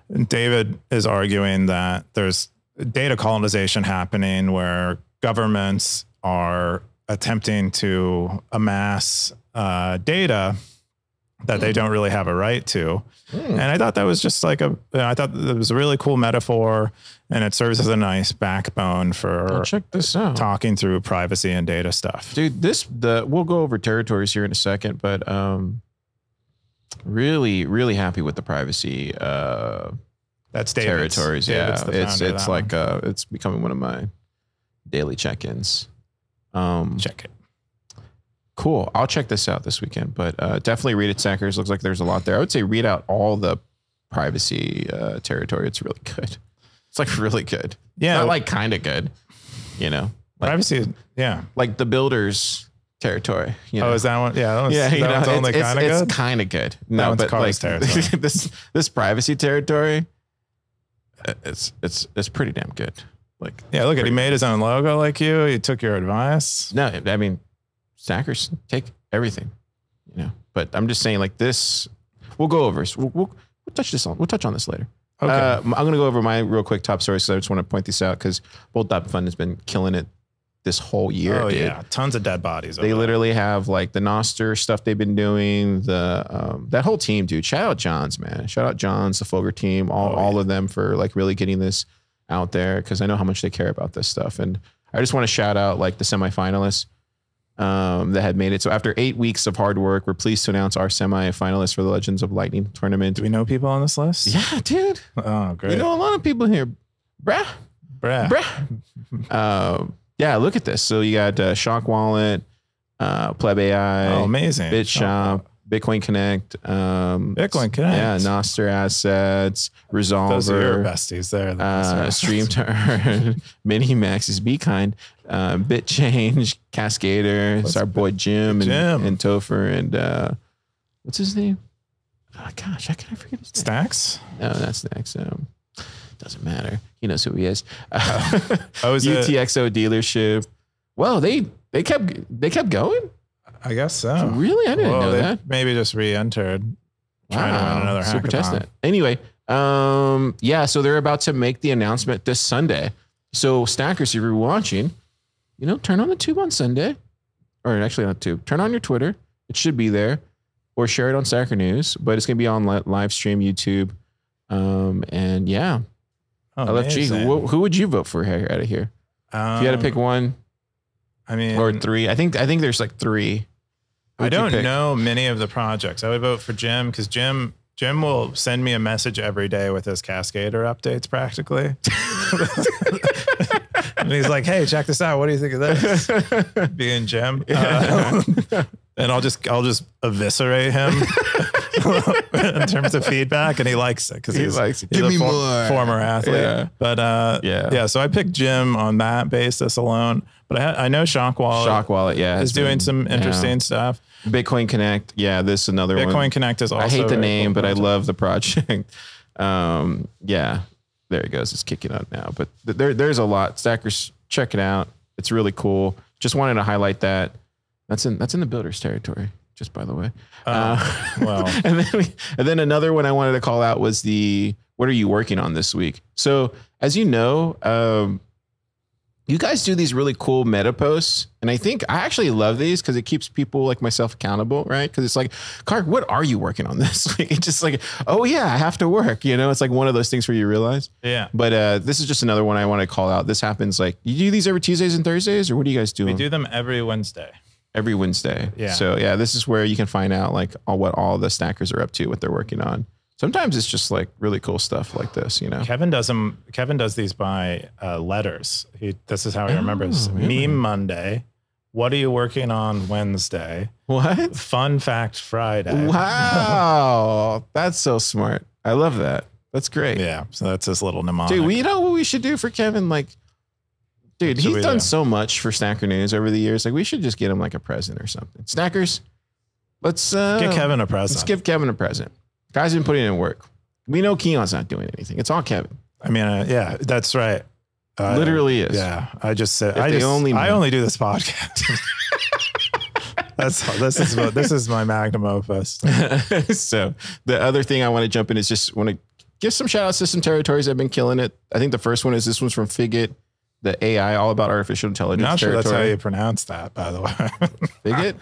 And David is arguing that there's data colonization happening where governments are attempting to amass uh, data that they don't really have a right to. And I thought that was just like a, I thought that was a really cool metaphor and it serves as a nice backbone for Well, check this out. talking through privacy and data stuff. dude this the we'll go over territories here in a second but um really really happy with the privacy uh That's David's. territories David's yeah it's it's like one. uh it's becoming one of my daily check-ins um check it. Cool i'll check this out this weekend but uh definitely read it stackers looks like there's a lot there i would say read out all the privacy uh territory it's really good it's like really good Yeah, not like kind of good you know like, privacy. Yeah. like the builders territory you know Oh, is that one? Yeah, that one's, yeah, that know, one's only kind of good. it's kind of good. No, but like territory. this this privacy territory, uh, it's it's it's pretty damn good. Like Yeah, look at he made his own logo like you. He took your advice. no, I mean, stackers take everything, you know. But I'm just saying, like this, we'll go over. So we'll, we'll, we'll touch this on. We'll touch on this later. Okay. Uh, I'm going to go over my real quick top stories. So I just want to point these out because Bolt Fund has been killing it this whole year. oh dude. yeah, tons of dead bodies. They literally have like the Nostr stuff they've been doing. The um, that whole team, dude. Shout out Johns, man. Shout out Johns, the Fogger team, all Oh, all of them for like really getting this out there because I know how much they care about this stuff. And I just want to shout out like the semifinalists um, that had made it. So after eight weeks of hard work, we're pleased to announce our semi-finalists for the Legends of Lightning tournament. Do we know people on this list? Yeah, dude. Oh, great. You know a lot of people here, bruh. Bruh. Bruh. Um, yeah, look at this. So you got uh, Shock Wallet, uh, Pleb AI, Oh, amazing. BitShop, Bitcoin Connect, um, Bitcoin Connect. yeah, Nostr Assets, Resolver, Those are your besties there. the uh. StreamTurn, Minimax is Be Kind, uh, BitChange, Cascader, it's our boy Jim and, Jim. and Topher and uh, what's his name? Oh, gosh, how can I forget his name? Stacks. No, that's next. Um, doesn't matter. He knows who he is. Oh, is it? UTXO dealership. Well, they they kept they kept going. I guess so. Really, I didn't Whoa, know they that. Maybe just re-entered. Trying to win another super hackathon. testnet. Anyway, um, yeah, so they're about to make the announcement this Sunday. So stackers, if you're watching, you know, turn on the tube on Sunday, or actually not tube. Turn on your Twitter. It should be there, or share it on Stacker News. But it's gonna be on li- live stream YouTube. Um, and yeah, Oh, LFG. amazing. Who, who would you vote for here out of here? If you had to Um, pick one I mean, or three, I think I think there's like three. I don't know many of the projects. I would vote for Jim because Jim Jim will send me a message every day with his Cascader updates practically. and he's like, "Hey, check this out. What do you think of this?" Being Jim, Uh, and I'll just I'll just eviscerate him in terms of feedback, and he likes it because He he's likes it. he's Give a me for- more. former athlete. Yeah. But uh, Yeah. yeah. So I picked Jim on that basis alone. But I, I know Shock Wallet Shock Wallet, yeah, has is doing been- some interesting stuff. Bitcoin Connect, yeah, this is another Bitcoin one. Connect is also. I hate the a name, cool but I project. love the project. um, yeah, there it goes. It's kicking out now. But th- there, there's a lot. Stackers, check it out. It's really cool. Just wanted to highlight that. That's in that's in the builders territory. Just by the way. Uh, well. and then we, and then another one I wanted to call out was the what are you working on this week? So as you know, um, you guys do these really cool meta posts, and I think I actually love these because it keeps people like myself accountable, right? Because it's like, Clark, what are you working on this week? It's just like, oh yeah, I have to work. You know, it's like one of those things where you realize. Yeah. But uh, this is just another one I want to call out. This happens like you do these every Tuesdays and Thursdays, or what do you guys do? We do them every Wednesday. every Wednesday. Yeah. So yeah, this is where you can find out like all what all the stackers are up to, what they're working on. Sometimes it's just like really cool stuff like this, you know. Kevin does them. Kevin does these by uh, letters. He, this is how he remembers. Oh, really? Meme Monday. What are you working on Wednesday? What? Fun fact Friday. Wow, that's so smart. I love that. That's great. Yeah. So that's his little mnemonic. Dude, we, you know what we should do for Kevin? Like, dude, he's done do? so much for Stacker News over the years. Like, we should just get him like a present or something. Stackers, let's uh, Get Kevin a present. Let's give Kevin a present. Guys been putting in work. We know Keyan's not doing anything. It's all Kevin. I mean, uh, yeah, that's right. Uh, Literally is. Yeah, I just said If I they just only I knew. only do this podcast. that's this is what- this is my magnum opus. so the other thing I want to jump in is just want to give some shout outs to some territories that have been killing it. I think the first one is this one's from Figit, the AI, all about artificial intelligence. Not sure that's how you pronounce that, by the way. Figit?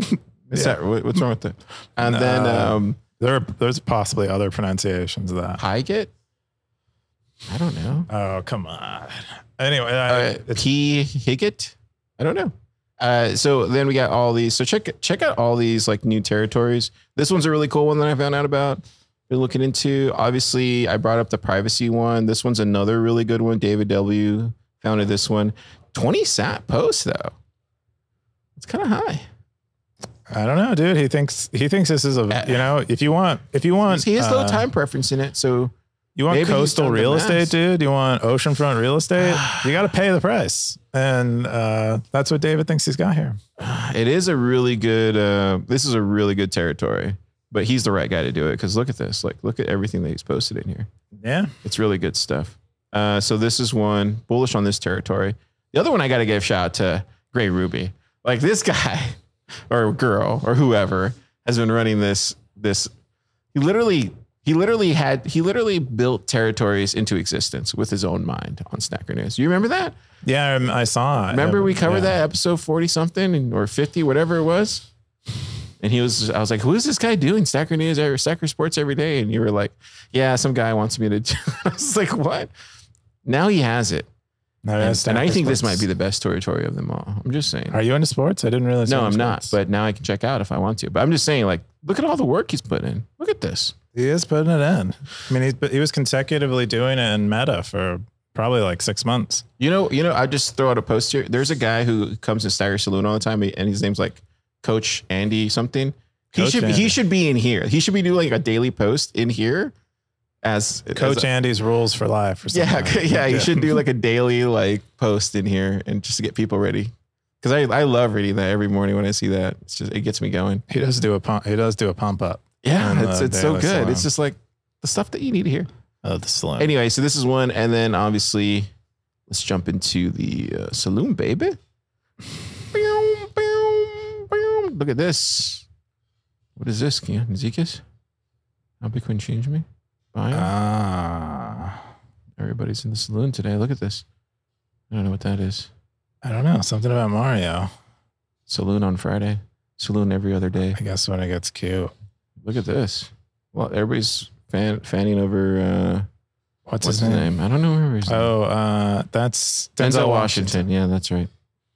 Is Yeah. that, what- what's wrong with that? And then No. um, there, are, there's possibly other pronunciations of that. Pygit? I don't know. Oh, come on. Anyway, I, Uh, P Higgett? I don't know. Uh, so then we got all these. So check check out all these like new territories. This one's a really cool one that I found out about. Been looking into. Obviously, I brought up the privacy one. This one's another really good one. David W. founded this one. Twenty sat posts though. It's kind of high. I don't know, dude. He thinks he thinks this is a you know if you want if you want He has low uh, time preference in it. So You want Maybe coastal real estate, dude? You want oceanfront real estate? you got to pay the price. And uh, that's what David thinks he's got here. it is a really good. Uh, this is a really good territory. But he's the right guy to do it because look at this. Like look at everything that he's posted in here. Yeah. It's really good stuff. Uh, so this is one bullish on this territory. The other one I got to give shout out to Gray Ruby. Like this guy or girl or whoever has been running this. This he literally he literally had he literally built territories into existence with his own mind on Stacker News. You remember that? Yeah, I saw it. Remember we covered Yeah. that episode forty something or fifty whatever it was. And he was, I was like, who is this guy doing Stacker News or Stacker Sports every day? And you were like, yeah, some guy wants me to. I was like, what? Now he has it. No, And, and I think this might be the best territory of them all. I'm just saying. Are you into sports? I didn't realize. no, I'm not. But now I can check out if I want to. But I'm just saying, like, look at all the work he's put in. Look at this. he is putting it in. I mean, he's, he was consecutively doing it in Meta for probably like six months. You know, you know, I just throw out a post here. There's a guy who comes to Stacker Saloon all the time, and his name's like Coach Andy something. He should Andy. he should be in here. He should be doing like a daily post in here as Coach as a- Andy's rules for life. Or something yeah, like yeah. You should do like a daily like post in here and just to get people ready. Because I, I love reading that every morning when I see that. It's just it gets me going. He does do a pump. He does do a pump up Yeah, it's it's so good. It's just like the stuff that you need to hear. of the saloon. Anyway, so this is one, and then obviously, let's jump into the uh, saloon, baby. Boom, boom, boom. Look at this. What is this, Keyan? Zekas? How Bitcoin changed me? Buying? Ah, Everybody's in the saloon today. Look at this. I don't know what that is. I don't know. Something about Mario. Saloon on Friday. Saloon every other day. I guess when it gets cute. Look at this. Well, everybody's fan, fanning over. Uh, What's, what's his name? I don't know where he's. Oh, uh, that's Denzel, Washington. Yeah, that's right.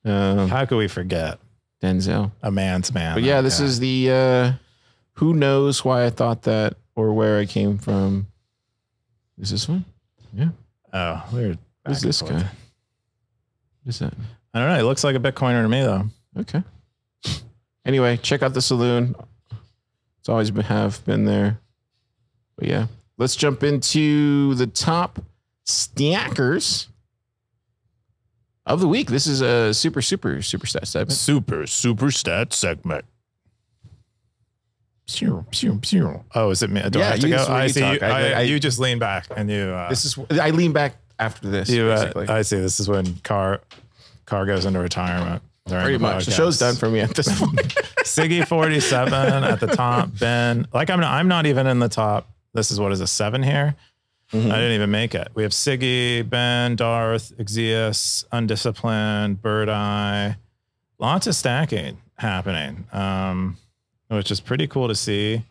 Um, How could we forget Denzel. a man's man? But yeah, this is the uh who knows why I thought that or where I came from. Is this one? Yeah. Oh, weird. Who's this guy? What is that? I don't know. He looks like a Bitcoiner to me, though. Okay. Anyway, check out the saloon. It's always been have been there. But yeah, let's jump into the top stackers of the week. This is a super super super stat segment. Super, super stat segment. Pew, pew, pew. Oh, is it me? Do Yeah, I have to go? this is where I see. You, I- I- you just lean back and you. Uh, This is I lean back after this. you. Uh. I see. This is when car car goes into retirement. Pretty the much. The show's done for me at this point. Siggy forty seven at the top. Ben, like I'm. Not, I'm not even in the top. This is what is a seven here. Mhm. I didn't even make it. We have Siggy, Ben, Darth, ekzyis, Undisciplined, Bird Eye. Lots of stacking happening, um, which is pretty cool to see.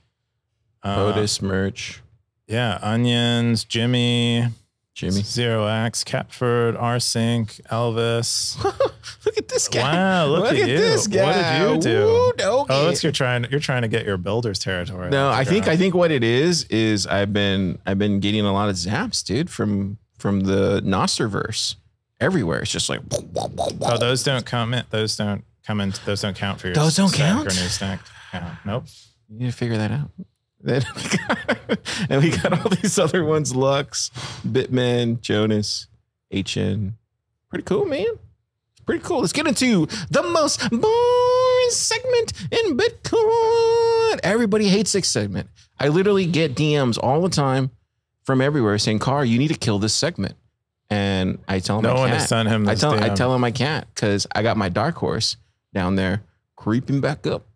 Uh, Otis Murch. Yeah, Onions, Jimmy, Jimmy. Zero X, Catford, Rsync, Elvis. look at this guy. Wow, look at you. this guy! What did you do? Doggy. Oh, it's you're trying. You're trying to get your builder's territory. no, I think I think what it is is I've been I've been getting a lot of zaps, dude, from from the Nostrverse. Everywhere. It's just like Oh, those don't come in. Those don't come in. Those don't count for your. Those don't count? Or new stack. count. Nope. You need to figure that out. Then we got, and we got all these other ones: Lux, Bitman, Jonas, HN. Pretty cool, man. It's pretty cool. Let's get into the most boring segment in Bitcoin. Everybody hates this segment. I literally get DMs all the time from everywhere saying, "Car, you need to kill this segment." And I tell them No I one can't. has sent him I this tell I tell him I can't because I got my dark horse down there creeping back up.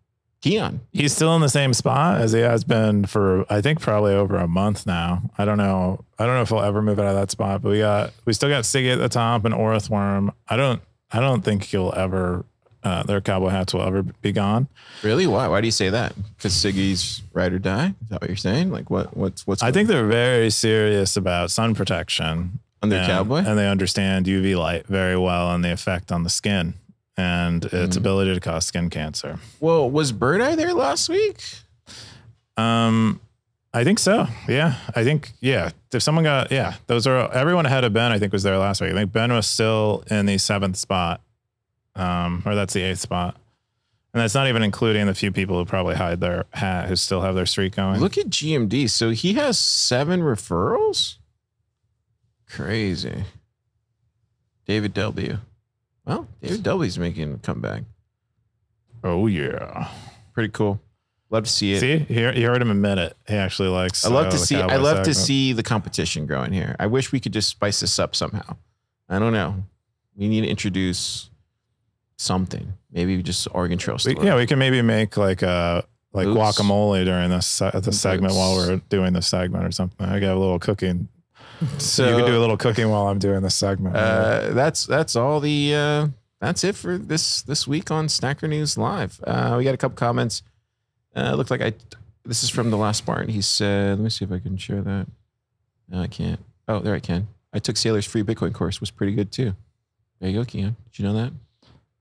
Keyan. He's still in the same spot as he has been for I think probably over a month now. I don't know. I don't know if he'll ever move out of that spot. But we got we still got Siggy at the top and Orthworm. I don't I don't think he'll ever uh, their cowboy hats will ever be gone. Really? Why? Why do you say that? Because Siggy's ride or die? Is that what you're saying? Like what? What's what's? I think they're very serious about sun protection on their and, cowboy. and they understand UV light very well and the effect on the skin and its Mm. ability to cause skin cancer. well, was Bird Eye there last week? Um, I think so. Yeah, I think yeah. If someone got yeah, those are everyone ahead of Ben. I think was there last week. I think Ben was still in the seventh spot, um, or that's the eighth spot, and that's not even including the few people who probably hide their hat who still have their streak going. Look at GMD. So he has seven referrals. Crazy. David W. Well, David W's making a comeback. oh yeah. Pretty cool. Love to see it. See, he, you heard him admit it. He actually likes. I love uh, to see. I love to see the competition growing here. I wish we could just spice this up somehow. I don't know. We need to introduce something. Maybe just Oregon Trail. We, yeah, we can maybe make like a like Boots. guacamole during this se- the segment while we're doing the segment or something. I got a little cooking. So you can do a little cooking while I'm doing this segment. uh, that's that's all the uh, that's it for this this week on Stacker News Live. Uh, we got a couple comments. Uh, looked like I. This is from the last Spartan. He said, "Let me see if I can share that." No, I can't. Oh, there I can. I took Saylor's free Bitcoin course. Was pretty good too. There you go, Keyan. Did you know that?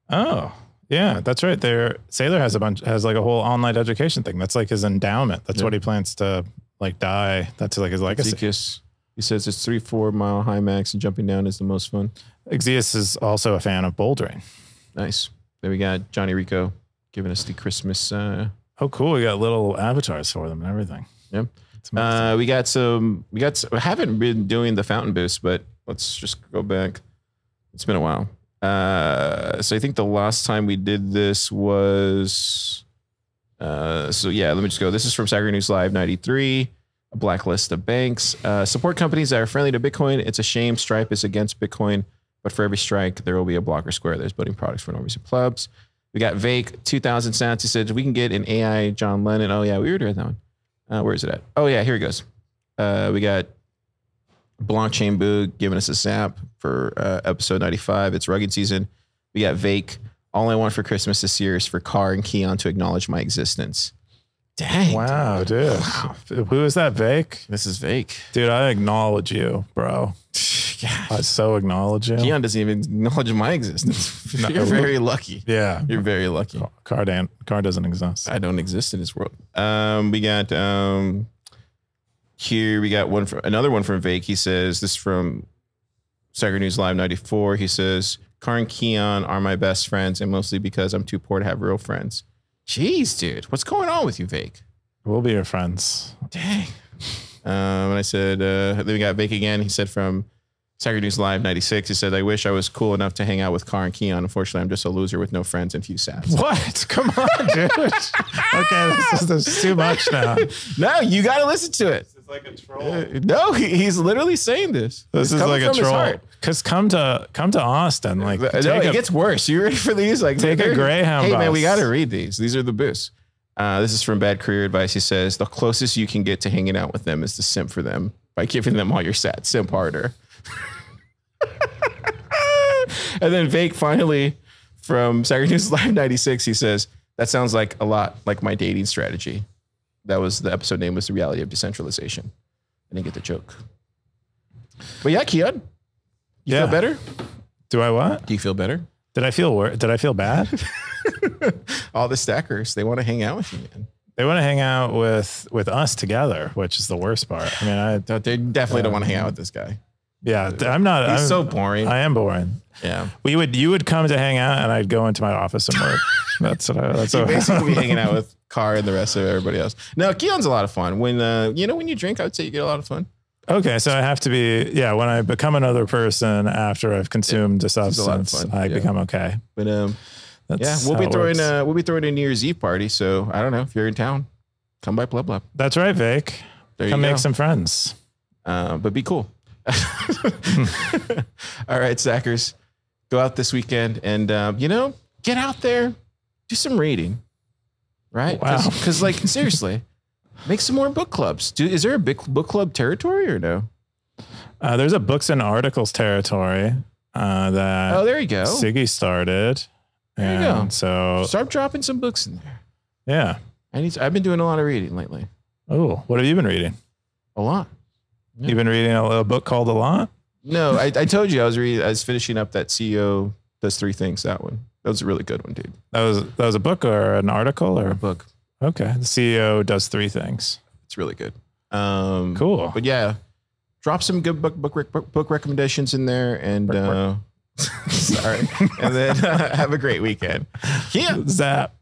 Oh, yeah, that's right. There, Saylor has a bunch, has like a whole online education thing. That's like his endowment. That's Yeah. what he plans to like die. That's like his legacy. He says it's three, four mile high max and jumping down is the most fun. ekzyis is also a fan of bouldering. Nice. Then we got Johnny Rico giving us the Christmas. Uh, Oh, cool. We got little avatars for them and everything. Yep. Amazing. uh, we got some. We got. Some, I haven't been doing the fountain boost, but let's just go back. It's been a while. Uh, so I think the last time we did this was. Uh, so yeah, let me just go. This is from Stacker News Live 93. A blacklist of banks. Uh, support companies that are friendly to Bitcoin. It's a shame Stripe is against Bitcoin, but for every strike, there will be a blocker square. There's building products for normies and clubs. We got Vake, 2000 cents. He said, we can get an AI John Lennon. Oh, yeah, we were doing that one. Uh, where is it at? Oh, yeah, here it goes. Uh, we got Blockchain Boog giving us a sap for uh, episode 95. It's rugged season. We got Vake. All I want for Christmas this year is for Car and Keyan to acknowledge my existence. Dang. wow, dude. Wow. Who is that, Vake? This is Vake. Dude, I acknowledge you, bro. Yeah. I so acknowledge you. Keyan doesn't even acknowledge my existence. No. You're very lucky. Yeah. You're very lucky. Car, dan- car doesn't exist. I don't exist in this world. Um, we got um, here we got one from another one from Vake. He says this is from Stacker News Live '94. He says Car and Keyan are my best friends, and mostly because I'm too poor to have real friends. Jeez, dude, what's going on with you, Vake? We'll be your friends. Dang. Um, and I said, uh, then we got Vake again. He said from Stacker News Live 96, he said, I wish I was cool enough to hang out with Car and Keyan. Unfortunately, I'm just a loser with no friends and few sats. What? Come on, dude. okay, this is, this is too much now. No, you got to listen to it. It's like a troll. Uh, no, he, he's literally saying this. This It's is coming like a from his troll. heart. Cause come to come to Austin, like no, take it a- gets worse. You ready for these? Like, Take a they're- Greyhound Hey, man, we bus. got to read these. These are the boosts. Uh, this is from Bad Career Advice. He says the closest you can get to hanging out with them is to simp for them by giving them all your sats. Simp harder. and then Vake finally from Saturday News Live 96, he says, That sounds like a lot like my dating strategy. That was the episode name was The Reality of Decentralization. I didn't get the joke. But yeah, Keyan, you Yeah. feel better? Do I what? Do you feel better? Did I feel wor- Did I feel bad? All the stackers, they want to hang out with you, man. they want to hang out with with us together, which is the worst part. I mean, I They- They definitely don't want to hang out with this guy. yeah, I'm not. He's I'm, so boring. I am boring. Yeah. We would you would come to hang out, and I'd go into my office and work. that's what I. That's what basically be hanging out with Car and the rest of everybody else. No, Keyan's a lot of fun. When uh, you know when you drink, I would say you get a lot of fun. Okay, so I have to be yeah. When I become another person after I've consumed a a substance, fun, I yeah. become okay. But um, That's yeah, we'll be throwing works. uh, we'll be throwing a New Year's Eve party. So I don't know if you're in town. come by Blub Blub. That's right, Vic. There Come make go. some friends. uh, but be cool. All right, Zackers, go out this weekend and um, you know get out there, do some reading, right? Wow. Because like seriously, make some more book clubs. Do is there a big book club territory or no? Uh, there's a books and articles territory uh, that Oh, there you go. Siggy started. There you go. So Start dropping some books in there. yeah. I need. To, I've been doing a lot of reading lately. Oh, what have you been reading? A lot. Yeah. You've been reading a, little book called A Lot. No, I, I told you I was reading. I was finishing up that CEO does three things. That one. That was a really good one, dude. That was that was a book or an article Or a book. okay. The CEO does three things. It's really good. Um, Cool. But yeah, drop some good book book book, book recommendations in there, and uh, sorry, and then have a great weekend. Yeah. Zap.